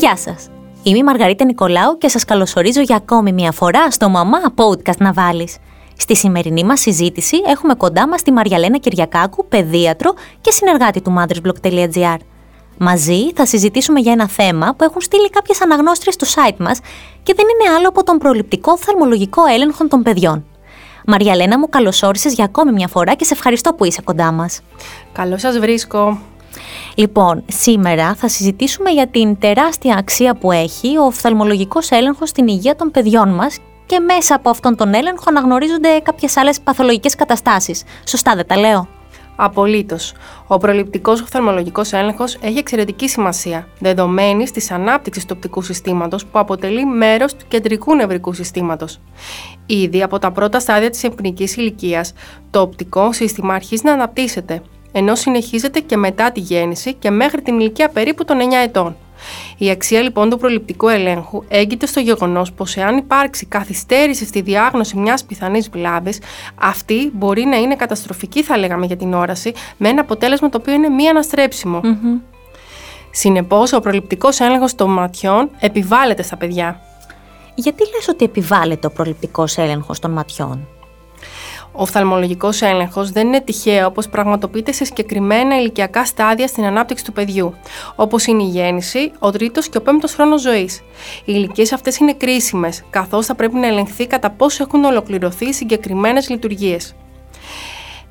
Γεια σας! Είμαι η Μαργαρίτα Νικολάου και σας καλωσορίζω για ακόμη μια φορά στο Μαμά Podcast να βάλεις. Στη σημερινή μας συζήτηση έχουμε κοντά μας τη Μαριαλένα Κυριακάκου, παιδίατρο και συνεργάτη του mothersblog.gr. Μαζί θα συζητήσουμε για ένα θέμα που έχουν στείλει κάποιες αναγνώστρες στο site μας και δεν είναι άλλο από τον προληπτικό θερμολογικό έλεγχο των παιδιών. Μαριαλένα μου καλωσόρισες για ακόμη μια φορά και σε ευχαριστώ που είσαι κοντά μας. Καλώς σας βρίσκω. Λοιπόν, σήμερα θα συζητήσουμε για την τεράστια αξία που έχει ο οφθαλμολογικός έλεγχος στην υγεία των παιδιών μας και μέσα από αυτόν τον έλεγχο αναγνωρίζονται κάποιες άλλες παθολογικές καταστάσεις. Σωστά δεν τα λέω; Απολύτως. Ο προληπτικός οφθαλμολογικός έλεγχος έχει εξαιρετική σημασία, δεδομένη της ανάπτυξης του οπτικού συστήματος που αποτελεί μέρος του κεντρικού νευρικού συστήματος. Ήδη από τα πρώτα στάδια της εμπνική ηλικίας, το οπτικό σύστημα αρχίζει να αναπτύσσεται, ενώ συνεχίζεται και μετά τη γέννηση και μέχρι την ηλικία περίπου των 9 ετών. Η αξία λοιπόν του προληπτικού ελέγχου έγκυται στο γεγονός πως εάν υπάρξει καθυστέρηση στη διάγνωση μιας πιθανής βλάβης, αυτή μπορεί να είναι καταστροφική, θα λέγαμε, για την όραση, με ένα αποτέλεσμα το οποίο είναι μη αναστρέψιμο. Mm-hmm. Συνεπώς, ο προληπτικός έλεγχος των ματιών επιβάλλεται στα παιδιά. Γιατί λες ότι επιβάλλεται ο προληπτικός έλεγχος των ματιών; Ο οφθαλμολογικός έλεγχος δεν είναι τυχαίο όπως πραγματοποιείται σε συγκεκριμένα ηλικιακά στάδια στην ανάπτυξη του παιδιού, όπως είναι η γέννηση, ο τρίτος και ο πέμπτος χρόνος ζωής. Οι ηλικίες αυτές είναι κρίσιμες, καθώς θα πρέπει να ελεγχθεί κατά πόσο έχουν ολοκληρωθεί συγκεκριμένες λειτουργίες.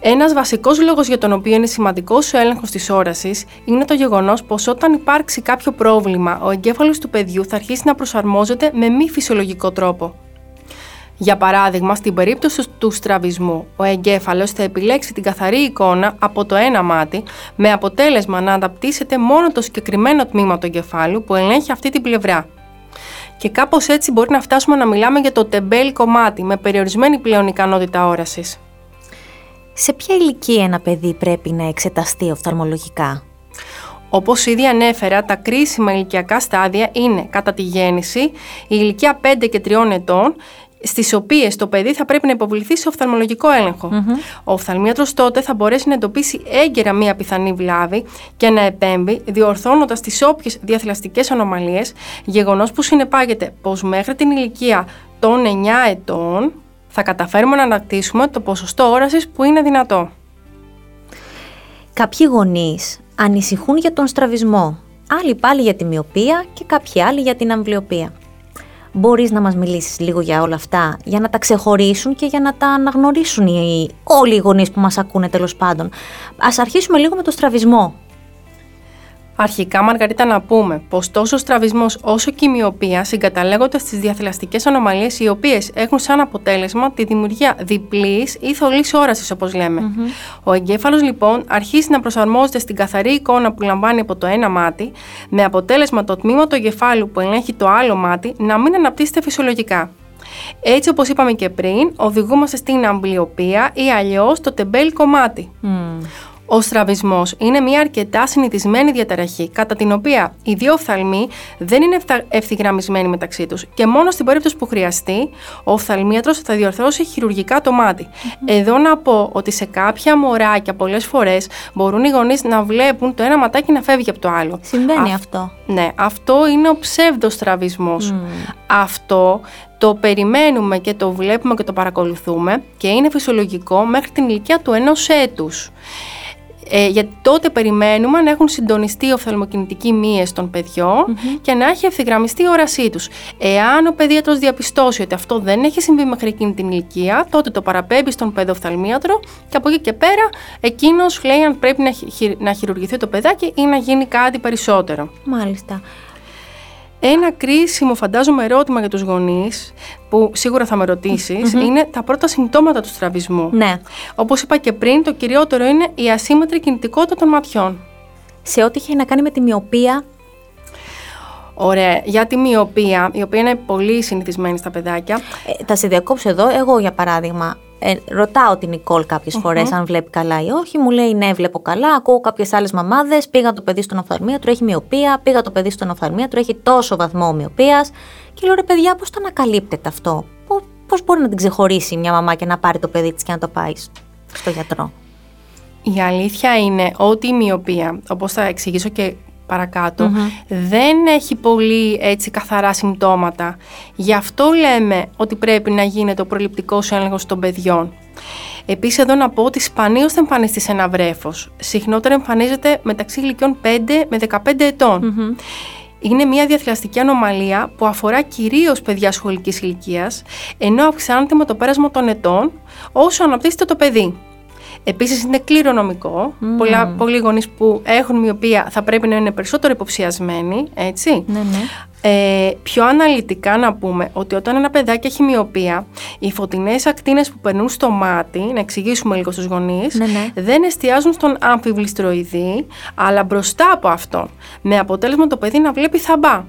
Ένας βασικός λόγος για τον οποίο είναι σημαντικός ο έλεγχος της όρασης είναι το γεγονός πως όταν υπάρξει κάποιο πρόβλημα, ο εγκέφαλος του παιδιού θα αρχίσει να προσαρμόζεται με μη φυσιολογικό τρόπο. Για παράδειγμα, στην περίπτωση του στραβισμού, ο εγκέφαλος θα επιλέξει την καθαρή εικόνα από το ένα μάτι, με αποτέλεσμα να αναπτύσσεται μόνο το συγκεκριμένο τμήμα του εγκεφάλου που ελέγχει αυτή την πλευρά. Και κάπως έτσι μπορεί να φτάσουμε να μιλάμε για το τεμπέλ κομμάτι, με περιορισμένη πλέον ικανότητα όρασης. Σε ποια ηλικία ένα παιδί πρέπει να εξεταστεί οφθαλμολογικά; Όπως ήδη ανέφερα, τα κρίσιμα ηλικιακά στάδια είναι κατά τη γέννηση, η ηλικία 5 και 3 ετών στις οποίες το παιδί θα πρέπει να υποβληθεί σε οφθαλμολογικό Ο οφθαλμίατρος τότε θα μπορέσει να εντοπίσει έγκαιρα μία πιθανή βλάβη και να επέμβει, διορθώνοντας τις όποιες διαθυλαστικέ ανομαλίες, γεγονός που συνεπάγεται πως μέχρι την ηλικία των 9 ετών θα καταφέρουμε να ανακτήσουμε το ποσοστό όρασης που είναι δυνατό. Κάποιοι γονείς ανησυχούν για τον στραβισμό, άλλοι πάλι για τη μοιοπία και κάποιοι άλλοι για την αμβλιοπία μπορείς να μας μιλήσεις λίγο για όλα αυτά, για να τα ξεχωρίσουν και για να τα αναγνωρίσουν οι, όλοι οι γονείς που μας ακούνε τέλος πάντων. Ας αρχίσουμε λίγο με το στραβισμό. Αρχικά, Μαργαρίτα, να πούμε πως τόσο ο στραβισμός όσο και η μοιοπία συγκαταλέγονται στις διαθυλαστικέ ανομαλίες, οι οποίες έχουν σαν αποτέλεσμα τη δημιουργία διπλής ή θολής όρασης, όπως λέμε. Ο εγκέφαλος, λοιπόν, αρχίζει να προσαρμόζεται στην καθαρή εικόνα που λαμβάνει από το ένα μάτι, με αποτέλεσμα το τμήμα του εγκεφάλου που ελέγχει το άλλο μάτι να μην αναπτύσσεται φυσιολογικά. Έτσι, όπως είπαμε και πριν, οδηγούμαστε στην αμπλιοπία ή αλλιώς το τεμπέλ κομμάτι. Ο στραβισμός είναι μια αρκετά συνηθισμένη διαταραχή, κατά την οποία οι δύο οφθαλμοί δεν είναι ευθυγραμμισμένοι μεταξύ τους και μόνο στην περίπτωση που χρειαστεί, ο οφθαλμίατρος θα διορθώσει χειρουργικά το μάτι. Εδώ να πω ότι σε κάποια μωράκια πολλές φορές μπορούν οι γονείς να βλέπουν το ένα ματάκι να φεύγει από το άλλο. Συμβαίνει αυτό. Ναι, αυτό είναι ο ψεύδοστραβισμό. Αυτό το περιμένουμε και το βλέπουμε και το παρακολουθούμε και είναι φυσιολογικό μέχρι την ηλικία του ενός έτους. Ε, γιατί τότε περιμένουμε να έχουν συντονιστεί οι οφθαλμοκινητικοί μύες των παιδιων και να έχει ευθυγραμμιστεί η όρασή τους. Εάν ο παιδίατρος διαπιστώσει ότι αυτό δεν έχει συμβεί μέχρι εκείνη την ηλικία, τότε το παραπέμπει στον παιδοφθαλμίατρο και από εκεί και πέρα εκείνος λέει αν πρέπει να, να χειρουργηθεί το παιδάκι ή να γίνει κάτι περισσότερο. Μάλιστα. Ένα κρίσιμο φαντάζομαι ερώτημα για τους γονείς που σίγουρα θα με ρωτησεις είναι τα πρώτα συμπτώματα του στραβισμού. Ναι. Όπως είπα και πριν, το κυριότερο είναι η ασύμμετρη κινητικότητα των ματιών. Σε ό,τι έχει να κάνει με τη μοιοπία, Ωραία. Για τη μοιοπία, η οποία είναι πολύ συνηθισμένη στα παιδάκια. Ε, θα σε διακόψω εδώ. Εγώ, για παράδειγμα, ε, ρωτάω την Νικόλ κάποιες φορές αν βλέπει καλά ή όχι. Μου λέει ναι, βλέπω καλά. Ακούω κάποιες άλλες μαμάδες. Πήγα το παιδί στον οφθαλμίατρο, έχει μοιοπία. Πήγα το παιδί στον οφθαλμίατρο, έχει τόσο βαθμό μοιοπίας. Και λέω ρε παιδιά, πώς το ανακαλύπτεται αυτό; Πώς μπορεί να την ξεχωρίσει μια μαμά και να πάρει το παιδί της και να το πάει στο γιατρό; Η αλήθεια είναι ότι η μοιοπία, όπως θα εξηγήσω και παρακατω δεν έχει πολύ έτσι καθαρά συμπτώματα. Γι' αυτό λέμε ότι πρέπει να γίνεται ο προληπτικός έλεγχος των παιδιών. Επίσης εδώ να πω ότι σπανίως θα εμφανιστεί σε ένα βρέφος. Συχνότερα εμφανίζεται μεταξύ ηλικιών 5 με 15 ετων Είναι μια διαθλαστική ανομαλία που αφορά κυρίως παιδιά σχολικής ηλικίας, ενώ αυξάνεται με το πέρασμα των ετών όσο αναπτύσσεται το παιδί. Επίσης είναι κληρονομικό. Mm. Πολλά, πολλοί γονείς που έχουν μοιοπία θα πρέπει να είναι περισσότερο υποψιασμένοι, έτσι. Ναι, ναι. Ε, πιο αναλυτικά να πούμε ότι όταν ένα παιδάκι έχει μοιοπία, οι φωτεινές ακτίνες που περνούν στο μάτι, να εξηγήσουμε λίγο στους γονείς, Ναι, ναι. δεν εστιάζουν στον αμφιβληστροειδή, αλλά μπροστά από αυτόν, με αποτέλεσμα το παιδί να βλέπει θαμπά.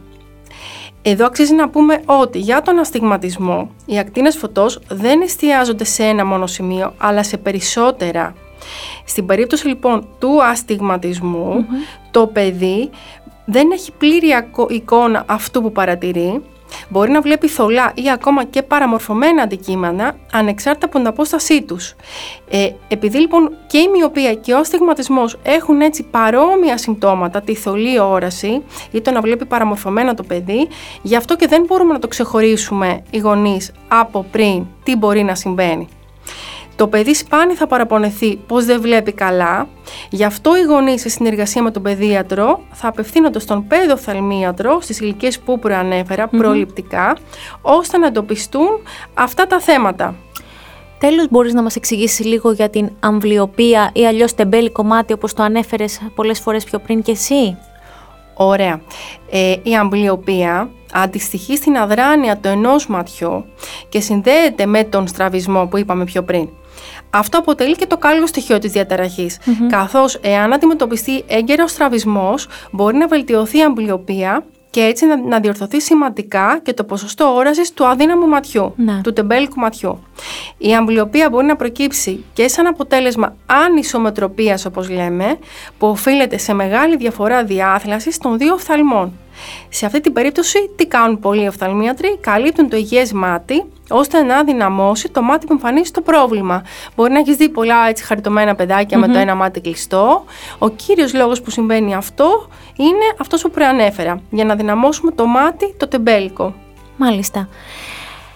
Εδώ αξίζει να πούμε ότι για τον αστιγματισμό οι ακτίνες φωτός δεν εστιάζονται σε ένα μόνο σημείο, αλλά σε περισσότερα. Στην περίπτωση λοιπόν του αστιγματισμου το παιδί δεν έχει πλήρη ακο- εικόνα αυτού που παρατηρεί, μπορεί να βλέπει θολά ή ακόμα και παραμορφωμένα αντικείμενα ανεξάρτητα από την απόστασή τους. Ε, επειδή λοιπόν και η μοιοπία και ο αστιγματισμός έχουν έτσι παρόμοια συμπτώματα, τη θολή όραση ή το να βλέπει παραμορφωμένα το παιδί, γι' αυτό και δεν μπορούμε να το ξεχωρίσουμε οι γονείς από πριν τι μπορεί να συμβαίνει. Το παιδί σπάνια θα παραπονεθεί πως δεν βλέπει καλά, γι' αυτό οι γονείς σε συνεργασία με τον παιδίατρο θα απευθύνονται στον παιδοφθαλμίατρο στις ηλικίες που προανέφερα προληπτικά, ώστε να εντοπιστούν αυτά τα θέματα. Τέλος, μπορείς να μας εξηγήσεις λίγο για την αμβλιοπία ή αλλιώς τεμπέλη κομμάτι όπως το ανέφερες πολλές φορές πιο πριν και εσύ; Ωραία. Ε, η αμπλιοπία αντιστοιχεί στην αδράνεια του ενός ματιού και συνδέεται με τον στραβισμό που είπαμε πιο πριν. Αυτό αποτελεί και το καλό στοιχείο της διαταραχης καθώς εάν αντιμετωπιστεί έγκαιρος στραβισμός μπορεί να βελτιωθεί η αμπλιοπία και έτσι να, να διορθωθεί σημαντικά και το ποσοστό όρασης του αδύναμου ματιού, Ναι. του τεμπέλικου ματιού. Η αμπλιοπία μπορεί να προκύψει και σαν αποτέλεσμα ανισομετροπίας όπως λέμε, που οφείλεται σε μεγάλη διαφορά διάθλασης των δύο οφθαλμών. Σε αυτή την περίπτωση, τι κάνουν πολλοί οφθαλμίατροι, καλύπτουν το υγιές μάτι, ώστε να δυναμώσει το μάτι που εμφανίζει το πρόβλημα. Μπορεί να έχεις δει πολλά έτσι χαριτωμένα παιδάκια με το ένα μάτι κλειστό. Ο κύριος λόγος που συμβαίνει αυτό είναι αυτός που προανέφερα, για να δυναμώσουμε το μάτι το τεμπέλικο. Μάλιστα.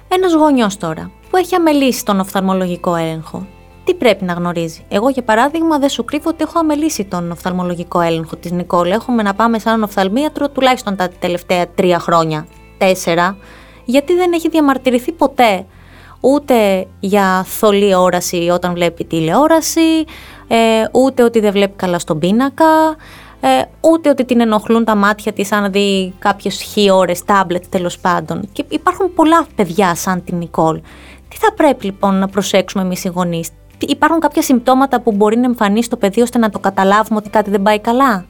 Ένας γονιός τώρα που έχει αμελήσει τον οφθαλμολογικό έλεγχο. Τι πρέπει να γνωρίζει. Εγώ, για παράδειγμα, δεν σου κρύβω ότι έχω αμελήσει τον οφθαλμολογικό έλεγχο της Νικόλα. Έχουμε να πάμε σε έναν οφθαλμίατρο τουλάχιστον τα τελευταία τρία χρόνια, τέσσερα, γιατί δεν έχει διαμαρτυρηθεί ποτέ ούτε για θολή όραση όταν βλέπει τηλεόραση, ε, ούτε ότι δεν βλέπει καλά στον πίνακα, ε, ούτε ότι την ενοχλούν τα μάτια της αν δει κάποιες χι ώρες τάμπλετ τέλος πάντων. Και υπάρχουν πολλά παιδιά σαν την Νικόλ. Τι θα πρέπει λοιπόν να προσέξουμε εμείς οι γονείς; Τι- Υπάρχουν κάποια συμπτώματα που μπορεί να εμφανίσει το παιδί ώστε να το καταλάβουμε ότι κάτι δεν πάει καλά;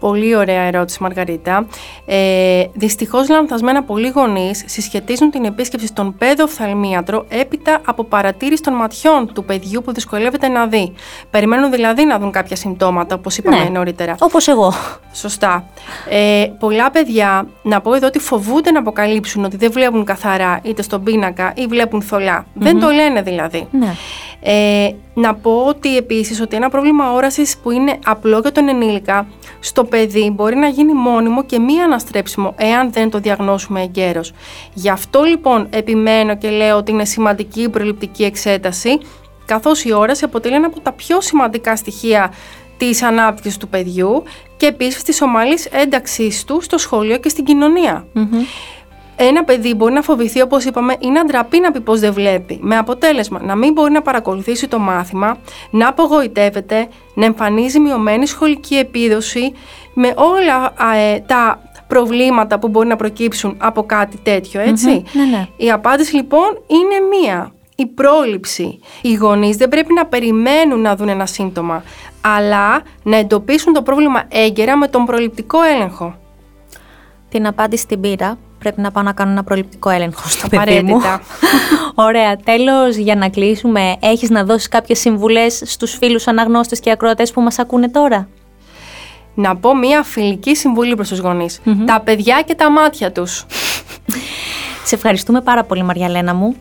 Πολύ ωραία ερώτηση, Μαργαρίτα. Ε, Δυστυχώς, λανθασμένα πολλοί γονείς συσχετίζουν την επίσκεψη στον παιδοφθαλμίατρο έπειτα από παρατήρηση των ματιών του παιδιού που δυσκολεύεται να δει. Περιμένουν δηλαδή να δουν κάποια συμπτώματα, όπως είπαμε Ναι. νωρίτερα. Όπως εγώ. Σωστά. Ε, πολλά παιδιά, να πω εδώ ότι φοβούνται να αποκαλύψουν ότι δεν βλέπουν καθαρά είτε στον πίνακα ή βλέπουν θολά. Δεν το λένε δηλαδή. Ναι. Ε, να πω ότι επίσης ότι ένα πρόβλημα όρασης που είναι απλό για τον ενήλικα στο παιδί μπορεί να γίνει μόνιμο και μη αναστρέψιμο εάν δεν το διαγνώσουμε εγκαίρως. Γι' αυτό λοιπόν επιμένω και λέω ότι είναι σημαντική η προληπτική εξέταση καθώς η όραση αποτελεί ένα από τα πιο σημαντικά στοιχεία της ανάπτυξης του παιδιού και επίσης της ομαλής ένταξής του στο σχολείο και στην κοινωνία. Ένα παιδί μπορεί να φοβηθεί, όπως είπαμε, ή να ντραπεί να πει πώς δεν βλέπει. Με αποτέλεσμα να μην μπορεί να παρακολουθήσει το μάθημα, να απογοητεύεται, να εμφανίζει μειωμένη σχολική επίδοση, με όλα α, ε, τα προβλήματα που μπορεί να προκύψουν από κάτι τέτοιο, έτσι. ναι, ναι. Η απάντηση λοιπόν είναι μία. Η πρόληψη. Οι γονείς δεν πρέπει να περιμένουν να δουν ένα σύμπτωμα, αλλά να εντοπίσουν το πρόβλημα έγκαιρα με τον προληπτικό έλεγχο. Την απάντηση την πήρα. Πρέπει να πάω να κάνω ένα προληπτικό έλεγχο στο παιδί μου. Απαραίτητα. Ωραία. Τέλος, για να κλείσουμε, έχεις να δώσεις κάποιες συμβουλές στους φίλους αναγνώστες και ακροατές που μας ακούνε τώρα; Να πω μία φιλική συμβουλή προς τους γονεις Τα παιδιά και τα μάτια τους. Σε ευχαριστούμε πάρα πολύ, Μαριαλένα μου.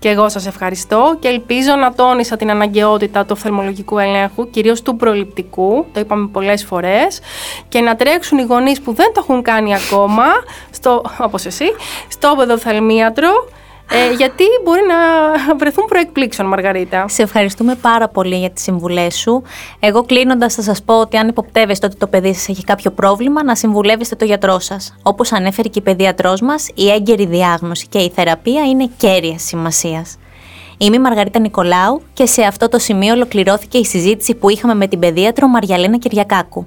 Και εγώ σας ευχαριστώ και ελπίζω να τόνισα την αναγκαιότητα του οφθαλμολογικού ελέγχου, κυρίως του προληπτικού, το είπαμε πολλές φορές, και να τρέξουν οι γονείς που δεν το έχουν κάνει ακόμα, στο, όπως εσύ, στο παιδοφθαλμίατρο, ε, γιατί μπορεί να βρεθούν προεκπλήξεων, Μαργαρίτα. Σε ευχαριστούμε πάρα πολύ για τις συμβουλές σου. Εγώ κλείνοντας, θα σας πω ότι αν υποπτεύεστε ότι το παιδί σας έχει κάποιο πρόβλημα, να συμβουλεύεστε το γιατρό σας. Όπως ανέφερε και η παιδίατρό μας, η έγκαιρη διάγνωση και η θεραπεία είναι κέρια σημασίας. Είμαι η Μαργαρίτα Νικολάου και σε αυτό το σημείο ολοκληρώθηκε η συζήτηση που είχαμε με την παιδίατρο Μαριαλένα Κυριακάκου.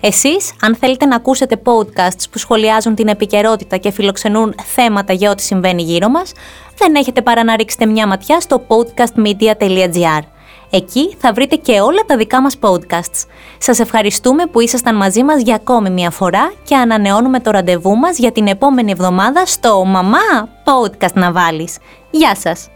Εσείς, αν θέλετε να ακούσετε podcasts που σχολιάζουν την επικαιρότητα και φιλοξενούν θέματα για ό,τι συμβαίνει γύρω μας, δεν έχετε παρά να ρίξετε μια ματιά στο podcastmedia.gr. Εκεί θα βρείτε και όλα τα δικά μας podcasts. Σας ευχαριστούμε που ήσασταν μαζί μας για ακόμη μια φορά και ανανεώνουμε το ραντεβού μας για την επόμενη εβδομάδα στο «Μαμά, podcast να βάλεις». Γεια σας!